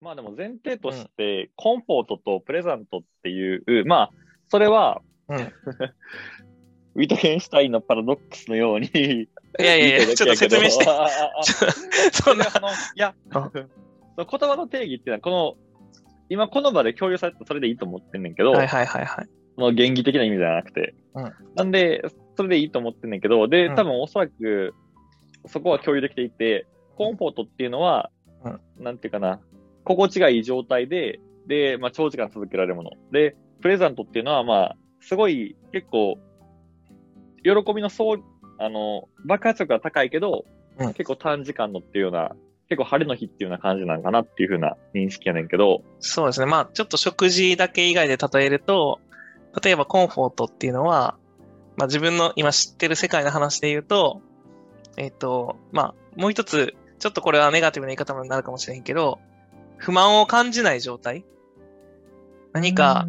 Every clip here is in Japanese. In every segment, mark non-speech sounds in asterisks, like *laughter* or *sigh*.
まあでも前提として、コンフォートとプレゼントっていう、まあ、それは、うん。*laughs* ウィトゲンシュタインのパラドックスのように、いいやいやいや、ちょっと説明して。*laughs* そんな、あの、いや、言葉の定義っていうのは、この、今この場で共有されたらそれでいいと思ってんねんけど、はいはいはいはい。その言義的な意味じゃなくて。うん。なんで、それでいいと思ってんねんけど、で、うん。多分おそらく、そこは共有できていて、コンフォートっていうのは、なんていうかな、心地がいい状態で、で、まあ、長時間続けられるもの。で、プレゼントっていうのは、まあ、すごい、結構、喜びのそう、あの、爆発力が高いけど、うん結構短時間のっていうような、結構晴れの日っていうような感じなんかなっていうふうな認識やねんけど、そうですね。まあ、ちょっと食事だけ以外で例えると、例えばコンフォートっていうのは、まあ自分の今知ってる世界の話で言うと、えっ、と、まあ、もう一つ、ちょっとこれはネガティブな言い方になるかもしれんけど、不満を感じない状態？何か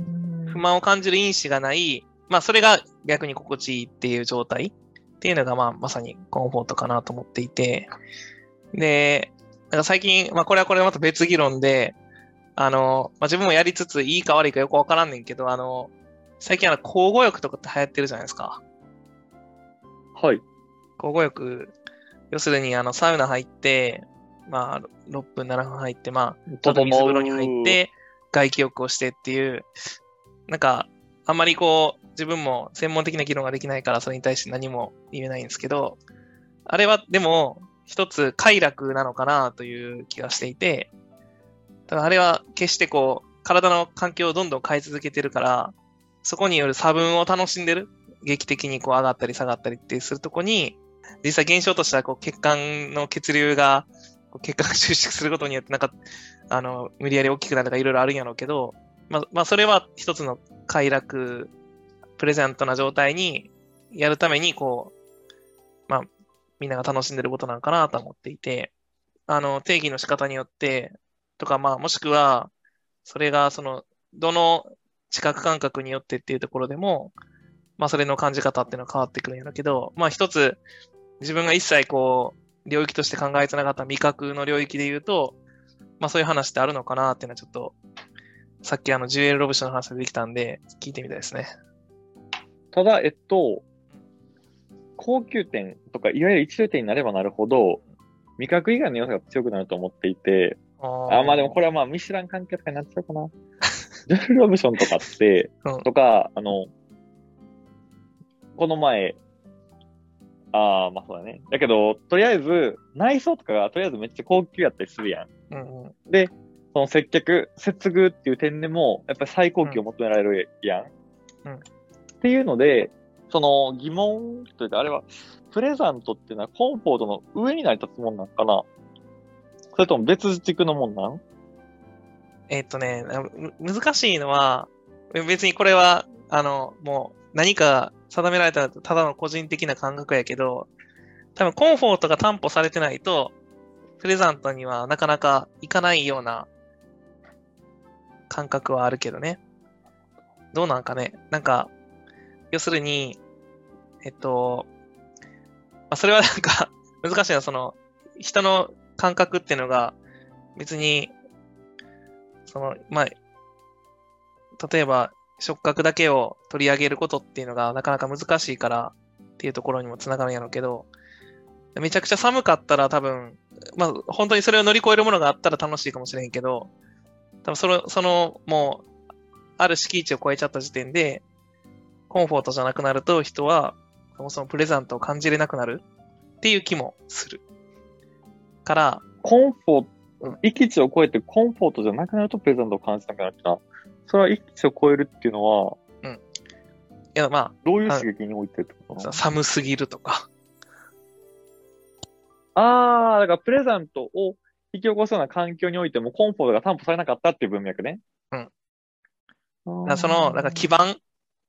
不満を感じる因子がない、まあそれが逆に心地いいっていう状態？っていうのがまあまさにコンフォートかなと思っていて、で、なんか最近、まあこれはこれまた別議論で、あの、まあ自分もやりつついいか悪いかよくわからんねんけど、あの、最近あの交互浴とかって流行ってるじゃないですか。はい。交互浴、要するにあのサウナ入って、まあ6分7分入って、まあちょっと水風呂に入って、外気浴をしてっていう、なんか、あんまりこう、自分も専門的な議論ができないから、それに対して何も言えないんですけど、あれはでも、一つ快楽なのかなという気がしていて、ただあれは決してこう、体の環境をどんどん変え続けてるから、そこによる差分を楽しんでる劇的にこう上がったり下がったりってするとこに、実際現象としてはこう血管の血流が、こう血管が収縮することによって、なんか、あの、無理やり大きくなるとかいろいろあるんやろうけど、まあ、まあ、それは一つの快楽、プレゼントな状態にやるために、こう、まあ、みんなが楽しんでることなのかなと思っていて、あの、定義の仕方によって、とか、まあ、もしくは、それが、その、どの知覚感覚によってっていうところでも、まあ、それの感じ方っていうのは変わってくるんやろうけど、まあ、一つ、自分が一切こう、領域として考えてなかった味覚の領域で言うと、まあそういう話ってあるのかなっていうのはちょっと、さっきあのジュエル・ロブションの話ができたんで、聞いてみたいですね。ただ、えっと、高級店とか、いわゆる一流店になればなるほど、味覚以外の良さが強くなると思っていて、あまあでもこれはまあミシュラン関係とかになっちゃうかな。*laughs* ジョル・ロブションとかって、うんとか、あの、この前、ああ、まあそうだね。だけど、とりあえず、内装とかがとりあえずめっちゃ高級やったりするやん。うんうん。で、その接客、接遇っていう点でも、やっぱり最高級を求められるやん。うんっていうので、その疑問というか、あれは、プレザントっていうのはコンフォートの上に成り立つもんなんかなそれとも別軸のもんなん？えっとね、む難しいのは、別にこれは、あの、もう何か定められたらただの個人的な感覚やけど、多分コンフォートが担保されてないと、プレゼントにはなかなかいかないような感覚はあるけどね。どうなんかね。なんか、要するに、えっと、まあ、それはなんか *laughs* 難しいな、その、人の感覚っていうのが別にその、まあ、例えば触覚だけを取り上げることっていうのがなかなか難しいからっていうところにもつながるんやろうけど、めちゃくちゃ寒かったら多分、まあ本当にそれを乗り越えるものがあったら楽しいかもしれへんけど、多分その、その、もう、ある敷地を超えちゃった時点で、コンフォートじゃなくなると人は、そもそもプレゼントを感じれなくなるっていう気もする。から、コンフォート、域地を超えてコンフォートじゃなくなるとプレゼントを感じなくなった。それは域地を超えるっていうのは、いや、まどういう刺激に置いてるってこと？寒すぎるとか、ああ、だからプレゼントを引き起こすような環境においてもコンフォートが担保されなかったっていう文脈ね。うん。その、なんか基盤、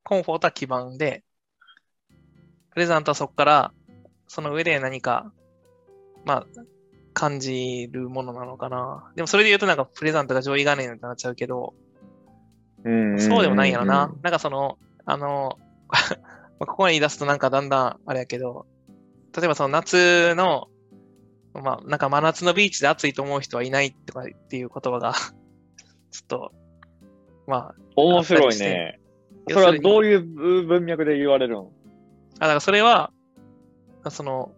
コンフォートは基盤で、プレゼントはそこから、その上で何か、まあ、感じるものなのかな。でもそれで言うとなんかプレゼントが上位概念になっちゃうけど、うんんそうでもないんやろな。うんなんかその、あの、*laughs* まあここに言い出すとなんかだんだんあれやけど、例えばその夏の、まあ、なんか真夏のビーチで暑いと思う人はいないとかっていう言葉が *laughs* ちょっと、まあ。面白いね。それはどういう文脈で言われるのあ、だからそれは、その、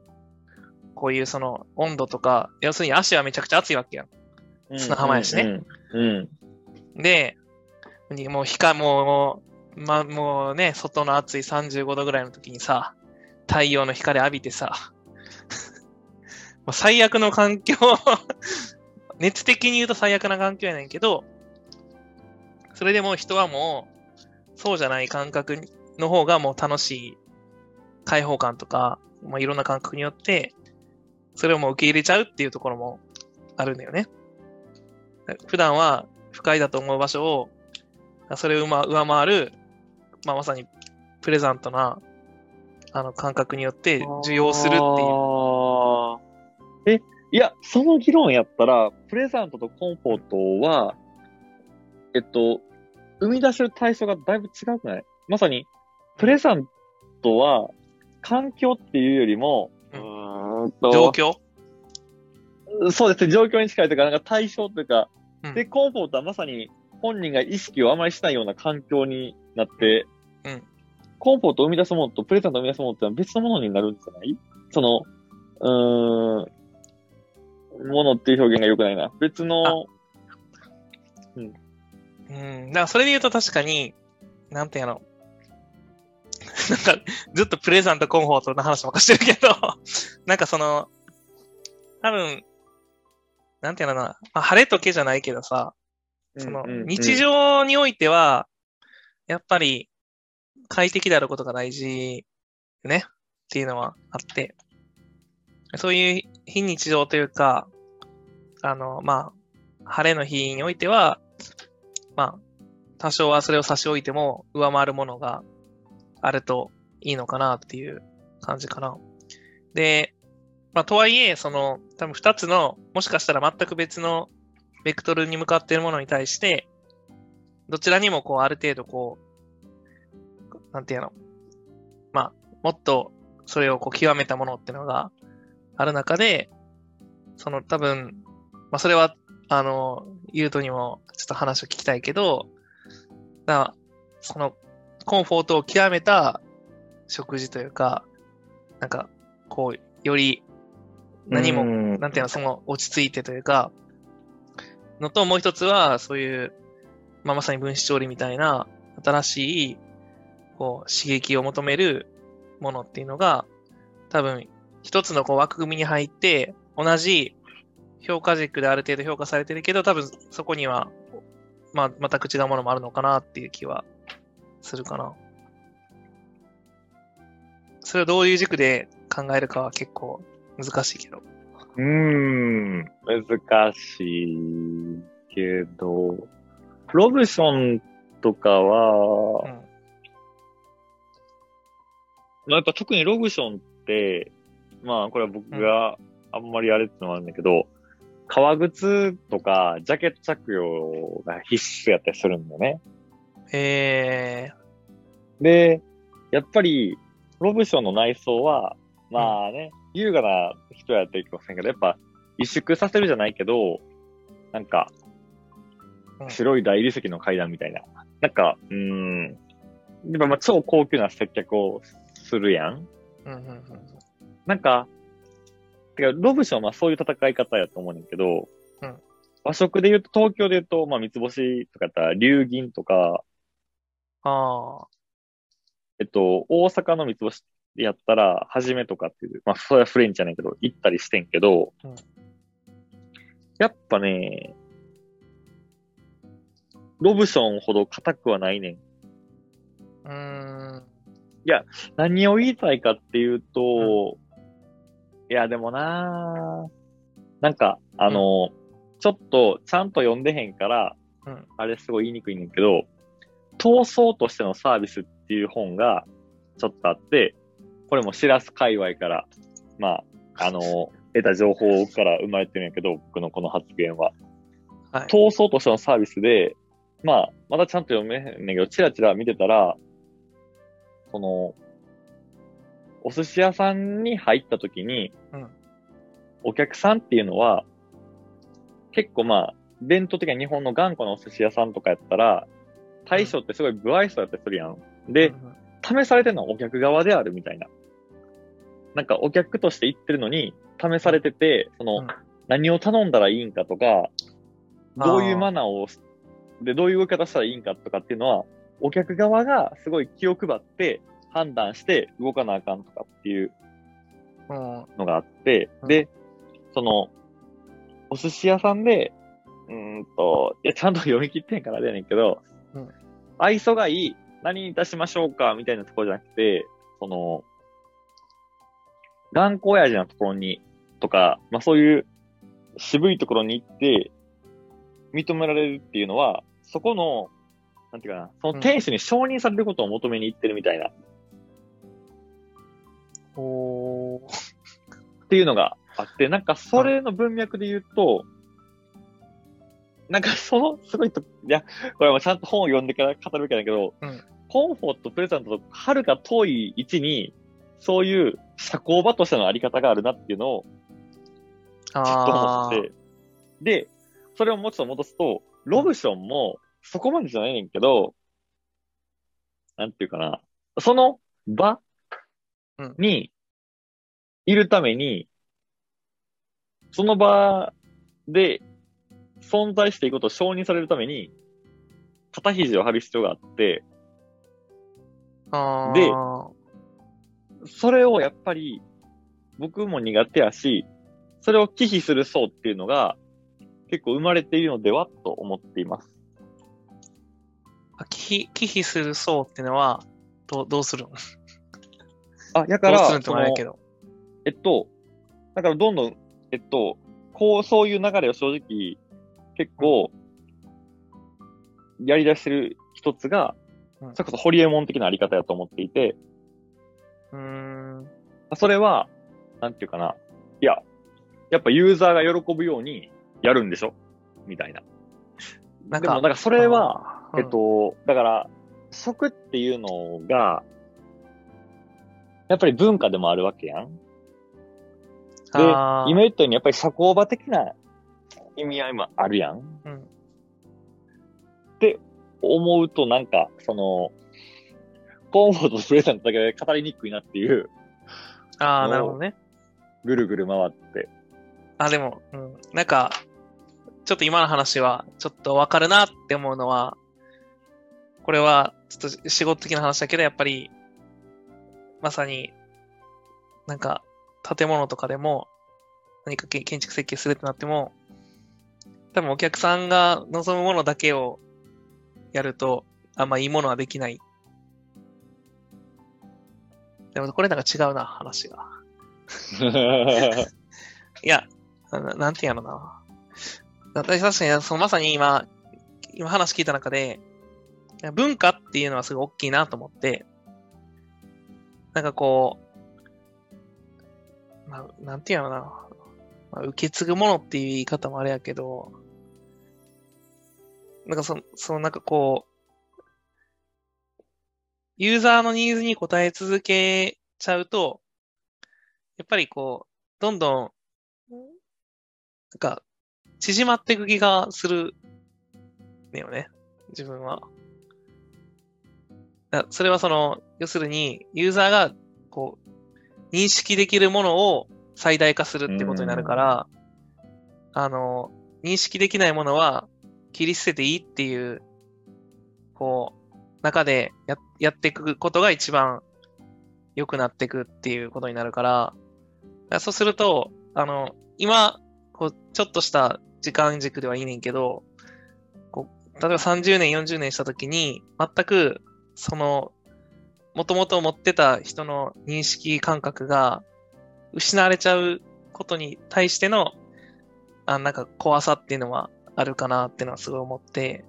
こういうその温度とか、要するに足はめちゃくちゃ暑いわけやん。砂浜やしね。うん。で、にもう光、もう、ま、もうね、外の暑い35度ぐらいの時にさ、太陽の光浴びてさ、*laughs* もう最悪の環境 *laughs* 熱的に言うと最悪な環境やねんけど、それでも人はもう、そうじゃない感覚の方がもう楽しい開放感とか、まあ、いろんな感覚によって、それをもう受け入れちゃうっていうところもあるんだよね。普段は不快だと思う場所を、それを上回る、まあ、まさにプレザントな、あの、感覚によって受容するっていう。え、いや、その議論やったら、プレザントとコンフォートは、えっと、生み出せる対象がだいぶ違くない？まさに、プレザントは、環境っていうよりも、うん、ん状況？そうですね、状況に近いというか、なんか対象というか、うん、で、コンフォートはまさに本人が意識をあまりしないような環境になって、うん、コンフォートを生み出すものとプレゼントを生み出すものってのは別のものになるんじゃない？その、うーん、ものっていう表現が良くないな。別の、うん。うん。だからそれで言うと確かに、なんていうの、*laughs* なんか、ずっとプレゼントコンフォートの話ばっかしてるけど *laughs* なんかその、多分、なんていうのかな、まあ、晴れとけじゃないけどさ、その、日常においては、やっぱり、快適であることが大事ね。っていうのはあって、そういう非日常というか、あの、まあ、晴れの日においては、まあ、多少はそれを差し置いても上回るものがあるといいのかなっていう感じかな。で、まあ、とはいえ、その、多分二つの、もしかしたら全く別のベクトルに向かっているものに対して、どちらにもこう、ある程度こう、なんていうの、まあ、もっとそれをこう、極めたものっていうのがある中で、その多分、まあ、それは、あの、ユートにもちょっと話を聞きたいけど、だその、コンフォートを極めた食事というか、なんか、こう、より何も、なんていうの、その落ち着いてというか、のと、もう一つは、そういう、まあ、まさに分子調理みたいな、新しい、こう、刺激を求めるものっていうのが、多分、一つのこう枠組みに入って、同じ評価軸である程度評価されてるけど、多分そこには、まあ、全く違うものもあるのかなっていう気はするかな。それをどういう軸で考えるかは結構難しいけど。うーん、難しいけど、ロブションとかは、うん、まあ、やっぱ特にロブションって、まあこれは僕があんまりあれってのもあるんだけど、うん、革靴とかジャケット着用が必須やったりするんだよね。へえー。で、やっぱり、ロブションの内装は、まあね、優雅な人やっていきませんけど、やっぱ、萎縮させるじゃないけど、なんか、白い大理石の階段みたいな。なんか、うん、やっぱまあ超高級な接客をするやん。うんうんうん、なんか、てか、ロブションはそういう戦い方やと思うんだけど、うん、和食で言うと、東京で言うと、まあ三つ星とかやったら、竜銀とか、ああ。えっと、大阪の三つ星やったら、はじめとかっていう、まあ、それはフレンチじゃないけど、行ったりしてんけど、うん、やっぱね、ロブションほど硬くはないねん。うーん。いや、何を言いたいかっていうと、うん、いや、でもななんか、あの、うん、ちょっと、ちゃんと読んでへんから、うん、あれすごい言いにくいねんけど、闘争としてのサービスっていう本がちょっとあって、これもしらす界隈から、まあ、あの、得た情報から生まれてるんやけど、僕のこの発言は。はい、闘争としてのサービスで、まあ、まだちゃんと読めへんねんけど、チラチラ見てたら、その、お寿司屋さんに入った時に、うん、お客さんっていうのは、結構まあ、伝統的な日本の頑固なお寿司屋さんとかやったら、大将ってすごい不愛想だったりするやん。で、試されてるのはお客側であるみたいな。なんかお客として行ってるのに、試されてて、その、うん。何を頼んだらいいんかとか、どういうマナーを、で、どういう動き方したらいいんかとかっていうのは、お客側がすごい気を配って、判断して動かなあかんとかっていううん。のがあって、うん。で、その、お寿司屋さんで、うーんと、いや、ちゃんと読み切ってんからあれやねんけど、うん。愛想がいい、何にいたしましょうか、みたいなところじゃなくて、その、頑固親父のところに、とか、まあそういう渋いところに行って、認められるっていうのは、そこの、なんていうかな、その店主に承認されることを求めに行ってるみたいな、おーっていうのがあって、なんかそれの文脈で言うと、なんかその、すごいと、いや、これはもうちゃんと本を読んでから語るべきなんだけど、うん。コンフォート、プレゼントと遥か遠い位置に、そういう社交場としてのあり方があるなっていうのをちょっと思って、で、それをもうちょっと戻すと、ロブションもそこまでじゃないねんけど、なんていうかな、その場うん。にいるために、その場で存在していくことを承認されるために、肩肘を張る必要があって、でそれをやっぱり僕も苦手やし、それを忌避する層っていうのが結構生まれているのではと思っています。あ忌避忌避する層っていうのは、どうどうするの？あ、だから、どうするけど。えっと、だからどんどん、えっと、こう、そういう流れを正直、結構、やり出してる一つが、うんそれこそホリエモン的なあり方やと思っていて、うーん。それは、なんていうかな。いや、やっぱユーザーが喜ぶようにやるんでしょ？みたいな。なんか、でも、だからそれは、うんえっと、だから、食っていうのが、やっぱり文化でもあるわけやん。で、今言ったようにやっぱり社交場的な意味合いもあるやん。うん思うとなんか、その、コンフォートとプレゼントだけで語りにくいなっていう、ああ、おなるほどね。ぐるぐる回って。あ、でも、うん。なんか、ちょっと今の話は、ちょっとわかるなって思うのは、これは、ちょっと仕事的な話だけど、やっぱり、まさに、なんか、建物とかでも、何かけ建築設計するってなっても、多分お客さんが望むものだけをやると、あんまいいものはできない。でもこれなんか違うな、話が。*laughs* いや、ななんていうのな。私確かに、そのまさに今、今話聞いた中で、文化っていうのはすごい大きいなと思って、なんかこう、まあ、なんていうのな。まあ、受け継ぐものっていう言い方もあれやけど、なんかその、そのなんかこう、ユーザーのニーズに応え続けちゃうと、やっぱりこう、どんどん、なんか、縮まっていく気がする、ねよね。自分は。だそれはその、要するに、ユーザーが、こう、認識できるものを最大化するってことになるから、あの、認識できないものは切り捨てていいっていう、こう、中でややっていくことが一番良くなっていくっていうことになるから、からそうすると、あの、今、こう、ちょっとした時間軸ではいいねんけど、こう、例えば30年、40年したときに、全く、その、もともと持ってた人の認識感覚が失われちゃうことに対しての、あなんか怖さっていうのはあるかなっていうのはすごい思って、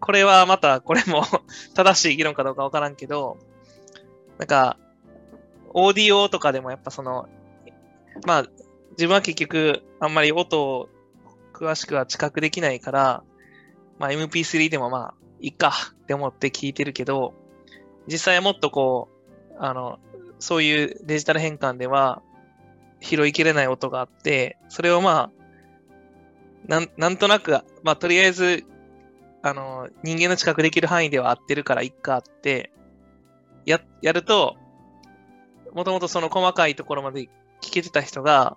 これはまた、これも *laughs* 正しい議論かどうかわからんけど、なんか、オーディオとかでもやっぱその、まあ、自分は結局、あんまり音を詳しくは知覚できないから、まあ MP3 でもまあ、いいかって思って聞いてるけど、実際はもっとこう、あの、そういうデジタル変換では、拾いきれない音があって、それをまあ、なん、なんとなく、まあ、とりあえず、あの、人間の知覚できる範囲では合ってるからいっかって、や、やると、もともとその細かいところまで聞けてた人が、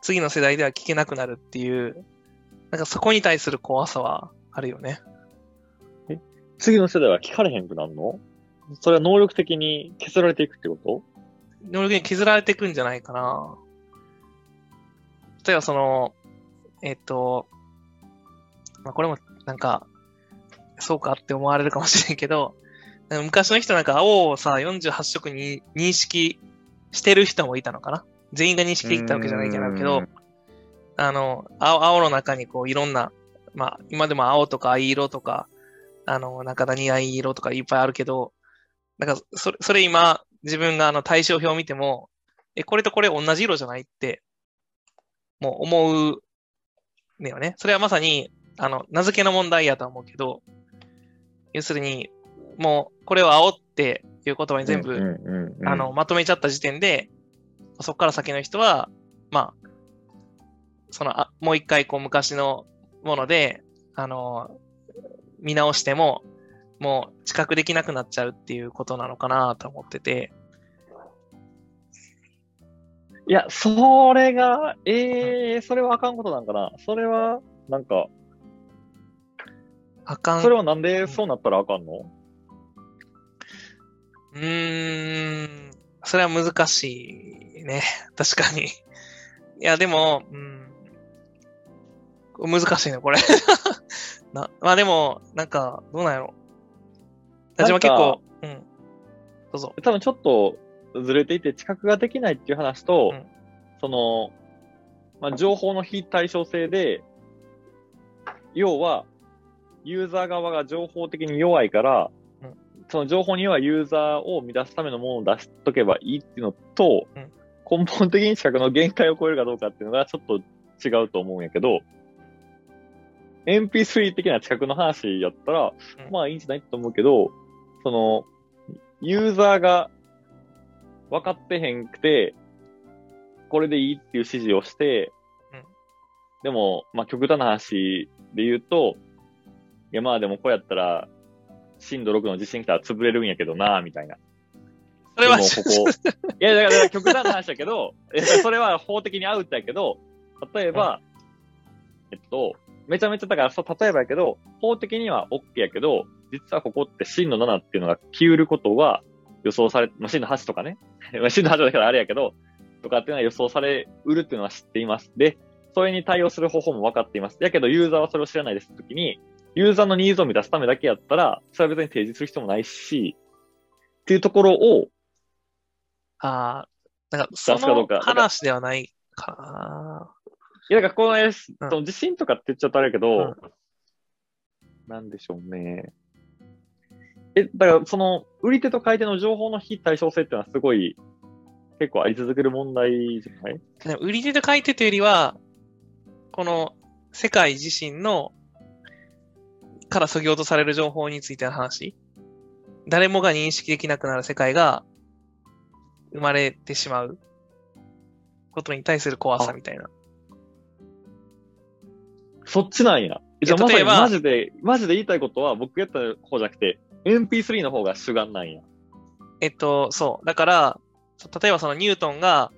次の世代では聞けなくなるっていう、なんかそこに対する怖さはあるよね。次の世代は聞かれへんくなるの？それは能力的に削られていくってこと？能力に削られていくんじゃないかな。例えばその、えっと、まあ、これもなんか、そうかって思われるかもしれんけど、昔の人なんか青をさ、48色に認識してる人もいたのかな？全員が認識できたわけじゃないけどあの、青青の中にこういろんな、まあ今でも青とか藍色とか、あの、なんか何藍色とかいっぱいあるけど、なんかそれ、それ今自分があの対象表を見ても、え、これとこれ同じ色じゃないって、もう思う、ねよね。それはまさに、あの、名付けの問題やとは思うけど、要するに、もう、これを青っていう言葉に全部、あの、まとめちゃった時点で、そこから先の人は、まあ、その、あもう一回こう昔のもので、あの、見直しても、もう知覚できなくなっちゃうっていうことなのかなと思ってて、いや、それが、ええそれはあかんことなんかな。それは、なんか、あかん。それはなんでそうなったらあかんの？うーん、それは難しいね。*laughs* 確かに。いや、でも、うん、難しいね、これ。*laughs* なまあでも、なんか、どうなんやろ。私は結構、うん。どうぞ。多分ちょっとずれていて、知覚ができないっていう話と、うんその、まあ、情報の非対称性で、要は、ユーザー側が情報的に弱いから、うん。その情報に弱いユーザーを乱すためのものを出しとけばいいっていうのと、うん。根本的に知覚の限界を超えるかどうかっていうのがちょっと違うと思うんやけど、MP3 的な知覚の話やったら、うん。まあいいんじゃないと思うけど、その、ユーザーが分かってへんくて、これでいいっていう指示をして、うん。でも、まあ極端な話で言うと、いやまあでもこうやったら、震度6の地震来たら潰れるんやけどな、みたいな。それは、ここ、*laughs* いやだから極端な話だけど、それは法的にアウトやけど、例えば、えっと、めちゃめちゃ、だからそう、例えばやけど、法的には OK やけど、実はここって震度7っていうのが消うることは予想され、まあ、震度8とかね。*laughs* まあ震度8だからあれやけど、とかっていうのは予想されうるっていうのは知っています。で、それに対応する方法も分かっています。やけど、ユーザーはそれを知らないですって時に、ユーザーのニーズを満たすためだけやったら、それは別に提示する必要もないし、っていうところを、ああ、なんか、その出すかどうか話ではないかな。いや、だからこのね、うんその地震とかって言っちゃったらあれやけど、うんなんでしょうね。え、だからその、売り手と買い手の情報の非対称性っていうのはすごい、結構あり続ける問題じゃない？売り手と買い手というよりは、この世界自身の、から削ぎ落とされる情報についての話。誰もが認識できなくなる世界が生まれてしまうことに対する怖さみたいな。そっちなんや。じゃあまさにマジで、マジで言いたいことは僕やった方じゃなくて、MP3 の方が主眼なんや。えっと、そう。だから、例えばそのニュートンが、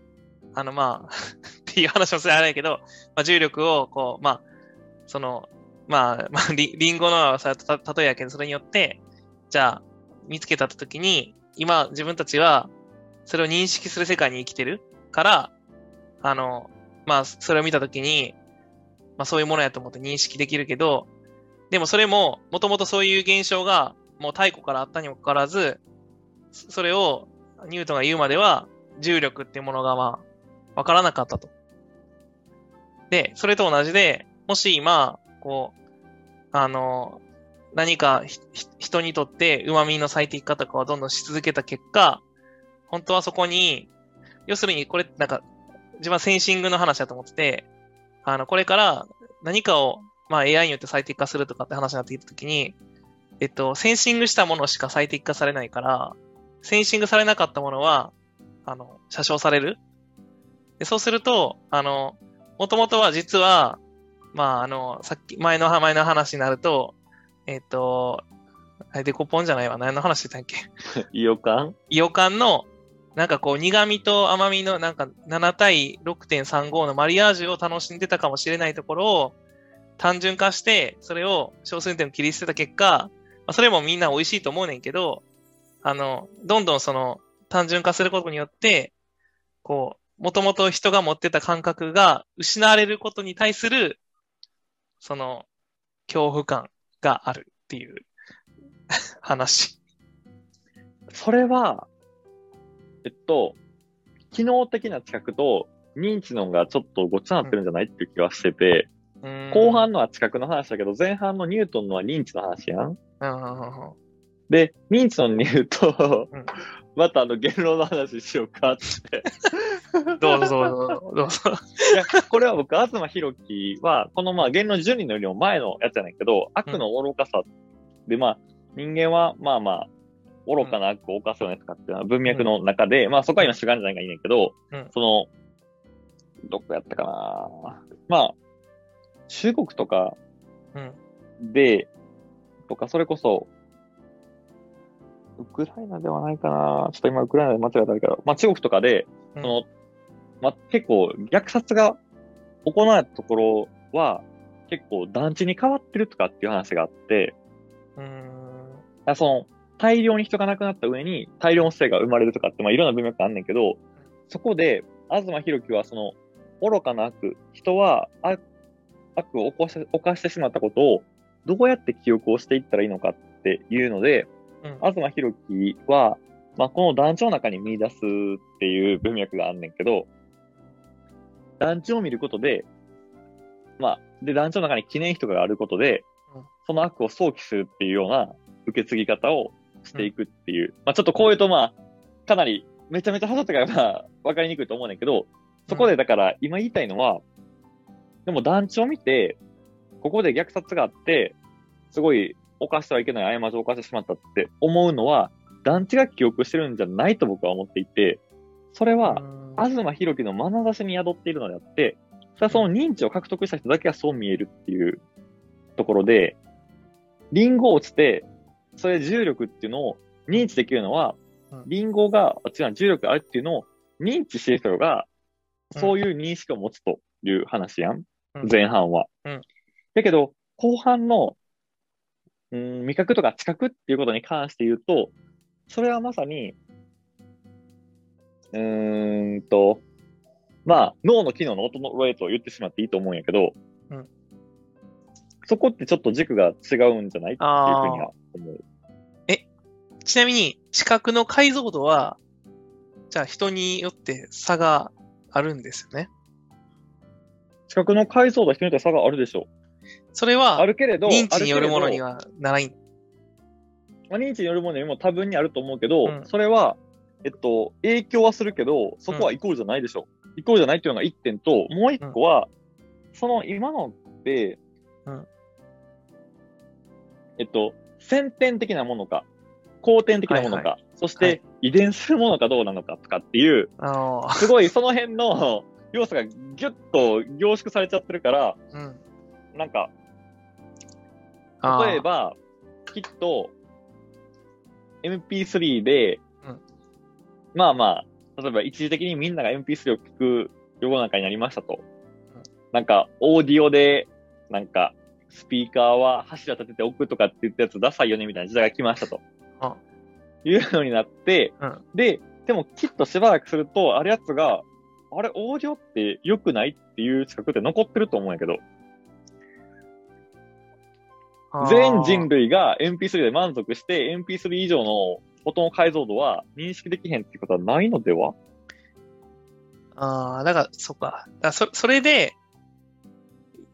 あのまあ、*laughs* っていう話もするあれやけど、まあ、重力をこう、まあ、その、まあ、まあ、リリンゴのさ、た例えやけど、それによって、じゃあ、見つけたときに、今、自分たちは、それを認識する世界に生きてるから、あの、まあ、それを見たときに、まあ、そういうものやと思って認識できるけど、でもそれも、もともとそういう現象が、もう太古からあったにもかかわらず、それをニュートンが言うまでは、重力っていうものがまあ、わからなかったと。で、それと同じで、もし今、こう、あの、何か人にとって旨味の最適化とかをどんどんし続けた結果、本当はそこに、要するにこれ、なんか、自分はセンシングの話だと思ってて、あの、これから何かを、まあ AI によって最適化するとかって話になってきたときに、えっと、センシングしたものしか最適化されないから、センシングされなかったものは、あの、捨象される。でそうすると、あの、もともとは実は、まあ、あの、さっき、前の前の話になると、えっ、と、あれデコポンじゃないわ。何の話してたっけ？*laughs* イオカン？イオカンの、なんかこう、苦味と甘みの、なんか7対6.35のマリアージュを楽しんでたかもしれないところを、単純化して、それを小数点を切り捨てた結果、まあ、それもみんな美味しいと思うねんけど、あの、どんどんその、単純化することによって、こう、もともと人が持ってた感覚が失われることに対する、その、恐怖感があるっていう *laughs* 話。それは、えっと、機能的な知覚と認知のがちょっとごっちゃなってるんじゃないっていう気がしてて、後半のは知覚の話だけど、前半のニュートンのは認知の話やん。で、認知のに言うと、またあの言論の話しようかって。どうぞどうぞ、どうぞ。いや、これは僕、東博樹は、このまあ言論12人よりも前のやつやねんけど、悪の愚かさで、まあ、人間はまあまあ、愚かな悪を犯すようなやつかっていうのは文脈の中で、うん、まあそこは今主眼じゃないかいいねんけど、うん、その、どこやったかなまあ、中国とかで、とか、それこそ、ウクライナではないかな。ちょっと今ウクライナで間違えたけど、まあ中国とかで、その、まあ結構虐殺が行われたところは、結構団地に変わってるとかっていう話があって、うん。その、大量に人が亡くなった上に大量の性が生まれるとかって、まあいろんな文脈があんねんけど、そこで、東博樹はその、愚かな悪、人は悪悪を起こし犯してしまったことをどうやって記憶をしていったらいいのかっていうので、うん、東博樹は、まあ、この団地の中に見出すっていう文脈があんねんけど、団地を見ることで、まあ、で、団地の中に記念碑とかがあることで、うん、その悪を想起するっていうような受け継ぎ方をしていくっていう。うん、まあ、ちょっとこういうと、まあ、かなり、めちゃめちゃ話が、まあ、わかりにくいと思うねんけど、そこでだから、今言いたいのは、でも団地を見て、ここで虐殺があって、すごい犯してはいけない過ちを犯してしまったって思うのは、団地が記憶してるんじゃないと僕は思っていて、それは、東博樹の眼差しに宿っているのであって、それはその認知を獲得した人だけがそう見えるっていうところで、リンゴ落ちて、それ重力っていうのを認知できるのは、リンゴが、違う、重力があるっていうのを認知してる人が、そういう認識を持つという話やん。前半は。うん。だけど、後半の、うん、味覚とか知覚っていうことに関して言うと、それはまさに、うーんと、まあ、脳の機能の衰えと言ってしまっていいと思うんやけど、うん、そこってちょっと軸が違うんじゃないっていうふうには思う。え、ちなみに、視覚の解像度は、じゃあ人によって差があるんですよね。視覚の解像度人によって差があるでしょう。それは、あるけれど、認知によるものにはならん。まあ、認知によるものにも多分にあると思うけど、うん、それは、えっと、影響はするけど、そこはイコールじゃないでしょ。う。うん、イコールじゃないっていうのが一点と、もう一個は、うん、その今のって、うん、えっと、先天的なものか、後天的なものか、はいはい、そして遺伝するものかどうなのかとかっていう、はい、すごいその辺の要素がギュッと凝縮されちゃってるから、うん、なんか、例えば、きっと、MP3 で、うん、まあまあ、例えば一時的にみんなが MP3 を聞く世の中になりましたと。うん、なんか、オーディオで、なんか、スピーカーは柱立てて置くとかって言ったやつダサいよねみたいな時代が来ましたと。いうのになって、うん、で、でもきっとしばらくすると、あるやつが、あれ、オーディオって良くないっていう資格って残ってると思うんやけど、全人類が MP3 で満足して MP3 以上の音の解像度は認識できへんっていうことはないのでは？ああ、だから、そっか。だそそれで、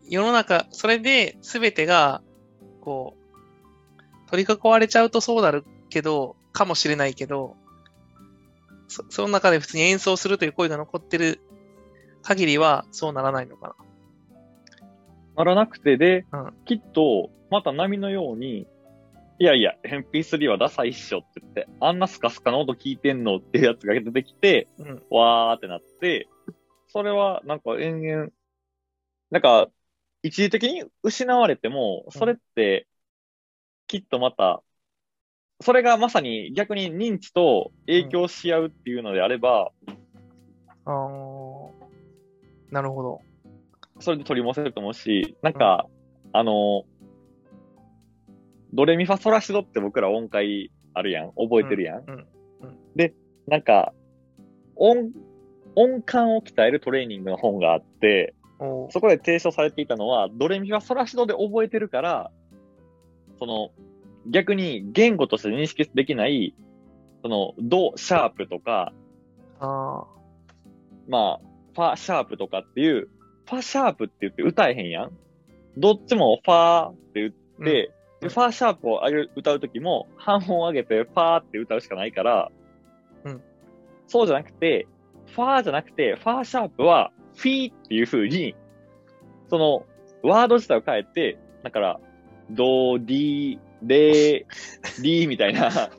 世の中、それで全てが、こう、取り囲われちゃうとそうなるけど、かもしれないけど、そその中で普通に演奏するという声が残ってる限りは、そうならないのかな。ならなくてで、うん、きっと、また波のように、いやいや、MP3 はダサいっしょって言って、あんなスカスカの音聞いてんのっていうやつが出てきて、うん、わーってなって、それは、なんか延々、なんか、一時的に失われても、それって、きっとまた、それがまさに逆に認知と影響し合うっていうのであれば、あー。なるほど。それで取り戻せると思うし、なんか、あの、ドレミファソラシドって僕ら音階あるやん。覚えてるやん。うん。うん。で、なんか、音、音感を鍛えるトレーニングの本があって、そこで提唱されていたのは、ドレミファソラシドで覚えてるから、その、逆に言語として認識できない、その、ド、シャープとか、あまあ、ファシャープとかっていう、ファシャープって言って歌えへんやん。どっちもファーって言って、うんファーシャープを上げる歌うときも、半音上げてファーって歌うしかないから、うんそうじゃなくて、ファーじゃなくて、ファーシャープは、フィーっていう風に、その、ワード自体を変えて、だから、ド、ディ、レ、リみたいな *laughs*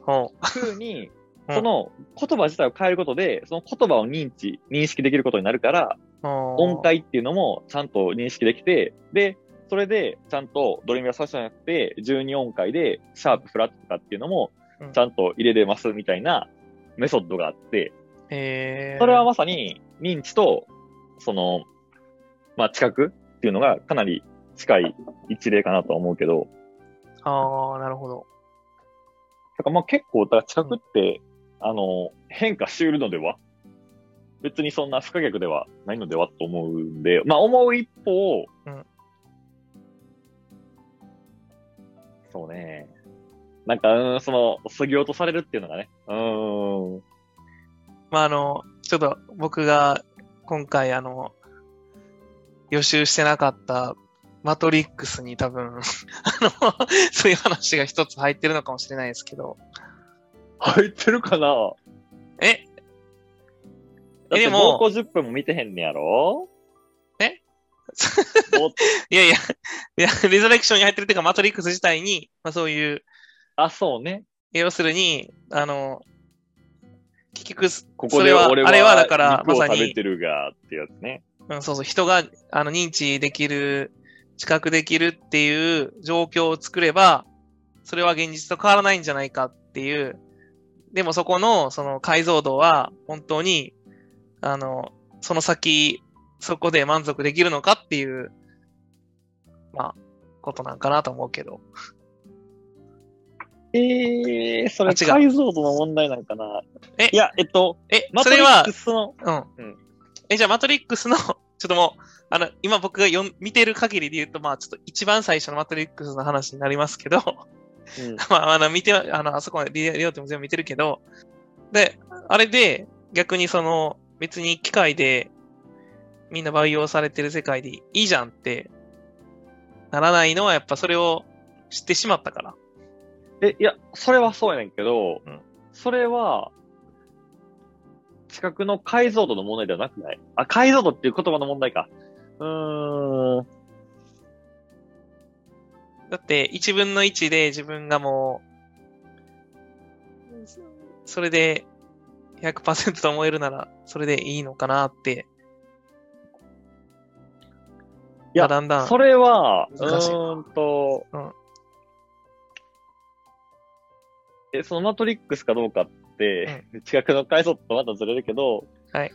風に、うんその言葉自体を変えることで、その言葉を認知、認識できることになるから、う。音音階っていうのもちゃんと認識できて、で、それでちゃんとドレミファソじゃなくて、12音階でシャープ、フラットとかっていうのもうん。ちゃんと入れれますみたいなメソッドがあって、えー、それはまさに認知と、その、まあ、知覚っていうのがかなり近い一例かなとは思うけど、ああ、なるほど。だからまあ結構、だから知覚って、あの、変化しうるのでは？別にそんな不可逆ではないのではと思うんで、まあ思う一方、うんそうね。なんか、うん、その、過ぎ落とされるっていうのがね。うーん。まあ、あの、ちょっと僕が今回あの、予習してなかったマトリックスに多分、*laughs* あの、そういう話が一つ入ってるのかもしれないですけど。入ってるかな？え？だって、でも。高校10分も見てへんねやろ？え？ぼ *laughs* いやいや、いや、レザレクションに入ってるっていうか、マトリックス自体に、まあそういう、あ、そうね。要するに、あの、結局、ここで俺は、あれはだからまさに食べてるが、ってやつね。うん、そうそう、人があの認知できる、知覚できるっていう状況を作れば、それは現実と変わらないんじゃないかっていう、でもそこのその解像度は本当に、あの、その先、そこで満足できるのかっていう、まあ、ことなんかなと思うけど。ええー、それあ違う解像度の問題なんかな？えいや、えっと、え、マトリック、スの、うん。うんえ、じゃあマトリックスの、*laughs* ちょっともう、あの、今僕が読ん見てる限りで言うと、まあちょっと一番最初のマトリックスの話になりますけど、うん *laughs* まあ、あの、見て、あの、あそこまでリリオっても全部見てるけど、で、あれで、逆にその、別に機械で、みんな培養されてる世界でいいじゃんって、ならないのはやっぱそれを知ってしまったから。え、いや、それはそうやねんけど、うんそれは、知覚の解像度の問題ではなくない？あ、解像度っていう言葉の問題か。うーん。だって、1分の1で自分がもう、それで100%と思えるなら、それでいいのかなって。いやまあだんだん。それは、うんと、うんえ、そのマトリックスかどうかって、知覚の解像度とまたずれるけど、はい。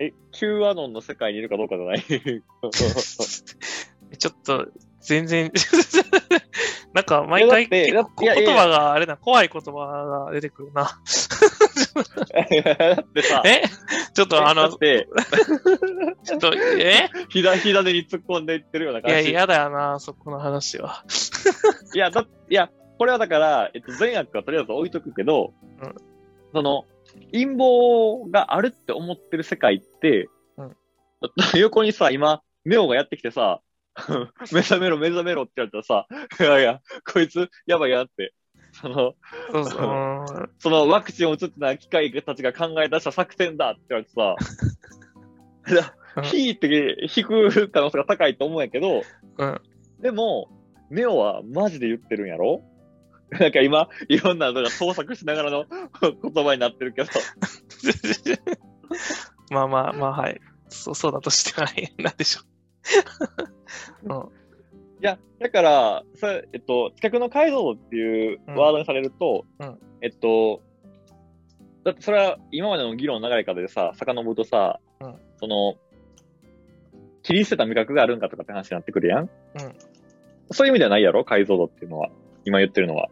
え、Q アノンの世界にいるかどうかじゃない？*laughs* ちょっと、全然、なんか毎回結構いやいや言葉があれだ、怖い言葉が出てくるな。*laughs* だってさ、え？ちょっとあの *laughs* ちょっと、え？ひだ、ひだでに突っ込んでいってるようない感や、じ。嫌だよな、そこの話は。*laughs* いや、だ、いや、これはだから、えっと、善悪はとりあえず置いとくけど、うんその、陰謀があるって思ってる世界って、うん横にさ、今、ネオがやってきてさ、*laughs* 目覚めろ、目覚めろって言われたらさ、いやいや、こいつ、やばいやって、その、そうそう。うんそのワクチンを打つってのは機械たちが考え出した作戦だって言われてさ、うん引いて引く可能性が高いと思うんやけど、うん。でも、ネオはマジで言ってるんやろ？なんか今、いろんなのが盗作しながらの *laughs* 言葉になってるけど、*laughs* まあまあまあ、はい。そうそうだとしては、なんでしょう。うん。いや、だから、それ、えっと、企画の解像度っていうワードにされると、うんえっと、だってそれは今までの議論の流れからでさ、遡るとさ、うんその、切り捨てた味覚があるんかとかって話になってくるやん。うんそういう意味ではないやろ？解像度っていうのは。今言ってるのは。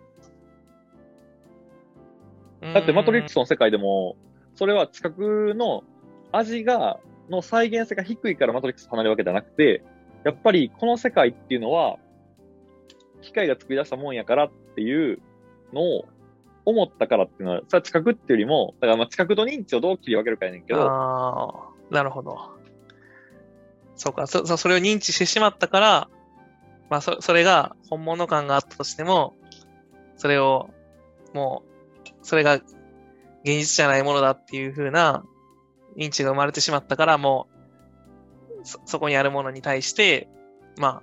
だってマトリックスの世界でも、それは知覚の味が、の再現性が低いからマトリックス離れるわけじゃなくて、やっぱりこの世界っていうのは、機械が作り出したもんやからっていうのを思ったからっていうのは、それは知覚っていうよりも、だからまあ知覚と認知をどう切り分けるかやねんけど、ああ、なるほど。そうか、そ、そそれを認知してしまったから、まあ、そ、それが本物感があったとしても、それを、もう、それが現実じゃないものだっていう風な認知が生まれてしまったから、もう、そ、そこにあるものに対して、まあ、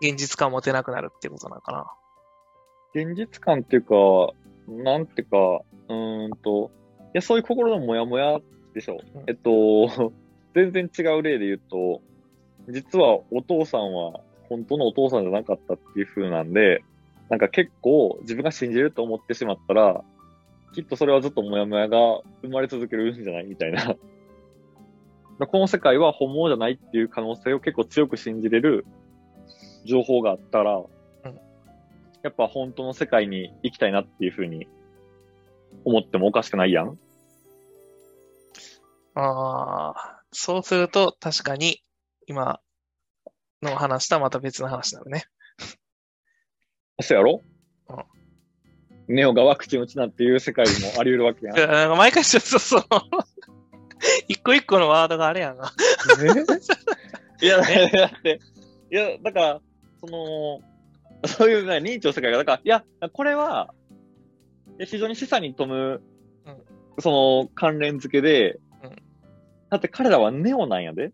現実感を持てなくなるっていうことなのかな。現実感っていうか、なんていうか、うーんと、いや、そういう心のモヤモヤでしょ。うんえっと、*laughs* 全然違う例で言うと、実はお父さんは本当のお父さんじゃなかったっていう風なんで、なんか結構自分が信じると思ってしまったら、きっとそれはずっとモヤモヤが生まれ続けるんじゃないみたいな。この世界は本物じゃないっていう可能性を結構強く信じれる情報があったら、やっぱ本当の世界に行きたいなっていうふうに思ってもおかしくないやん。ああ、そうすると確かに今の話とはまた別の話になるね。そうやろ？うんネオがワクチン打ちなっていう世界もあり得るわけやん。なんか毎回ちょっとその、*laughs* 一個一個のワードがあれやんな。*laughs* いや、だって、いや、だから、その、そういうね、認知の世界が、だから、いや、これは、いや非常に示唆に富む、うんその関連付けで、うんだって彼らはネオなんやで。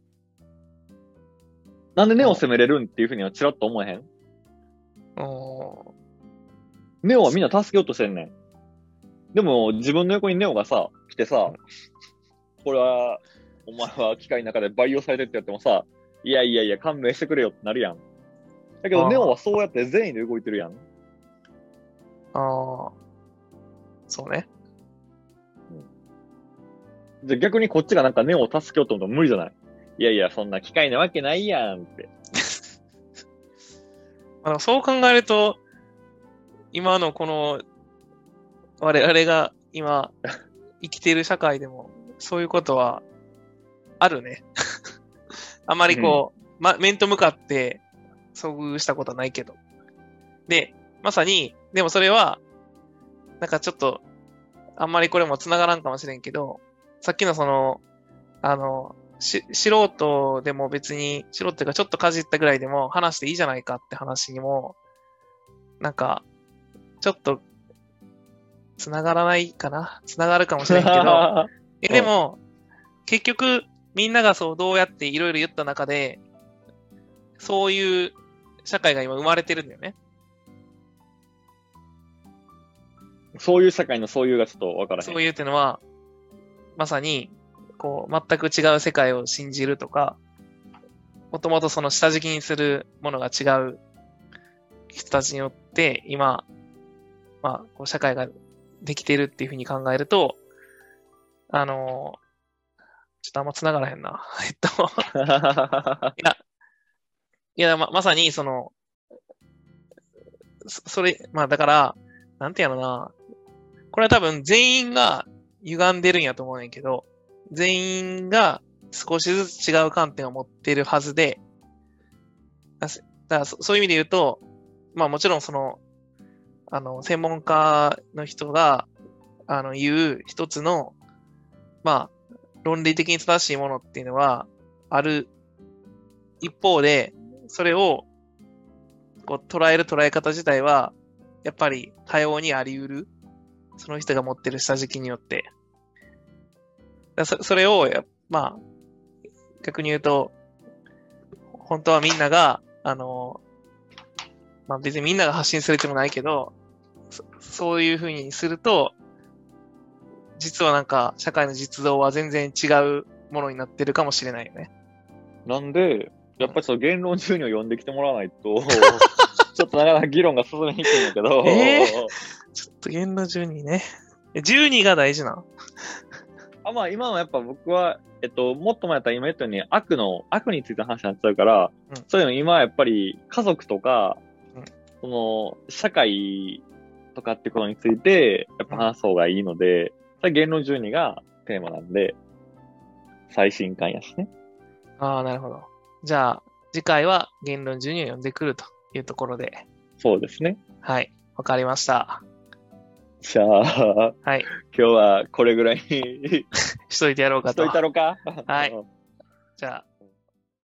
なんでネオ攻めれるんっていうふうにはチラッと思えへん？おネオはみんな助けようとしてんねん。でも、自分の横にネオがさ、来てさ、これは、お前は機械の中で培養されてってやってもさ、いやいやいや、勘弁してくれよってなるやん。だけど、ネオはそうやって善意で動いてるやん。ーああ、そうね。じゃあ逆にこっちがなんかネオを助けようと思ったら無理じゃない？いやいや、そんな機械なわけないやんって。*laughs* あのそう考えると、今のこの、我々が今生きている社会でも、そういうことはあるね。*laughs* あまりこう、ま、面と向かって遭遇したことはないけど。で、まさに、でもそれは、なんかちょっと、あんまりこれも繋がらんかもしれんけど、さっきのその、あの、し、素人でも別に、素人っていうかちょっとかじったぐらいでも話していいじゃないかって話にも、なんか、ちょっと、繋がらないかな？繋がるかもしれんけど、*laughs* え、でも、結局、みんながそうどうやっていろいろ言った中で、そういう社会が今生まれてるんだよね。そういう社会のそういうがちょっとわからへん。そういうっていうのは、まさに、こう、全く違う世界を信じるとか、もともとその下敷きにするものが違う人たちによって、今、まあ、こう社会ができているっていうふうに考えると、あのちょっとあんま繋がらへんな。*laughs* えっと、*laughs* いや、ま、まさに、その、そそれ、まあだから、なんていうのな、これは多分全員が歪んでるんやと思うねんけど、全員が少しずつ違う観点を持ってるはずで、だからそそういう意味で言うと、まあもちろんその、あの、専門家の人が、あの、言う一つの、まあ、論理的に正しいものっていうのはある一方で、それをこう捉える捉え方自体は、やっぱり多様にあり得る。その人が持ってる下敷きによって。だそそれをや、まあ、逆に言うと、本当はみんなが、あの、まあ別にみんなが発信するってもないけど、そそういうふうにすると、実はなんか社会の実像は全然違うものになってるかもしれないよね。なんで、やっぱりその言論12を読んできてもらわないと、*laughs* ちょっとなかなか議論が進めにくいんだけど、えちょっと言論12ね。え12が大事なの？あまあ今はやっぱ僕は、えっと、もっと前やったら今言ったように悪の、悪についての話になっちゃうから、うんそういうの今はやっぱり家族とか、うんその、社会とかってことについて、やっぱ話す方がいいので、それ言論12がテーマなんで、最新刊やしね。ああ、なるほど。じゃあ、次回は言論12を読んでくるというところで。そうですね。はい。わかりました。じゃあ、はい。今日はこれぐらいに *laughs* しといてやろうかと。しといたろかはい。じゃあ、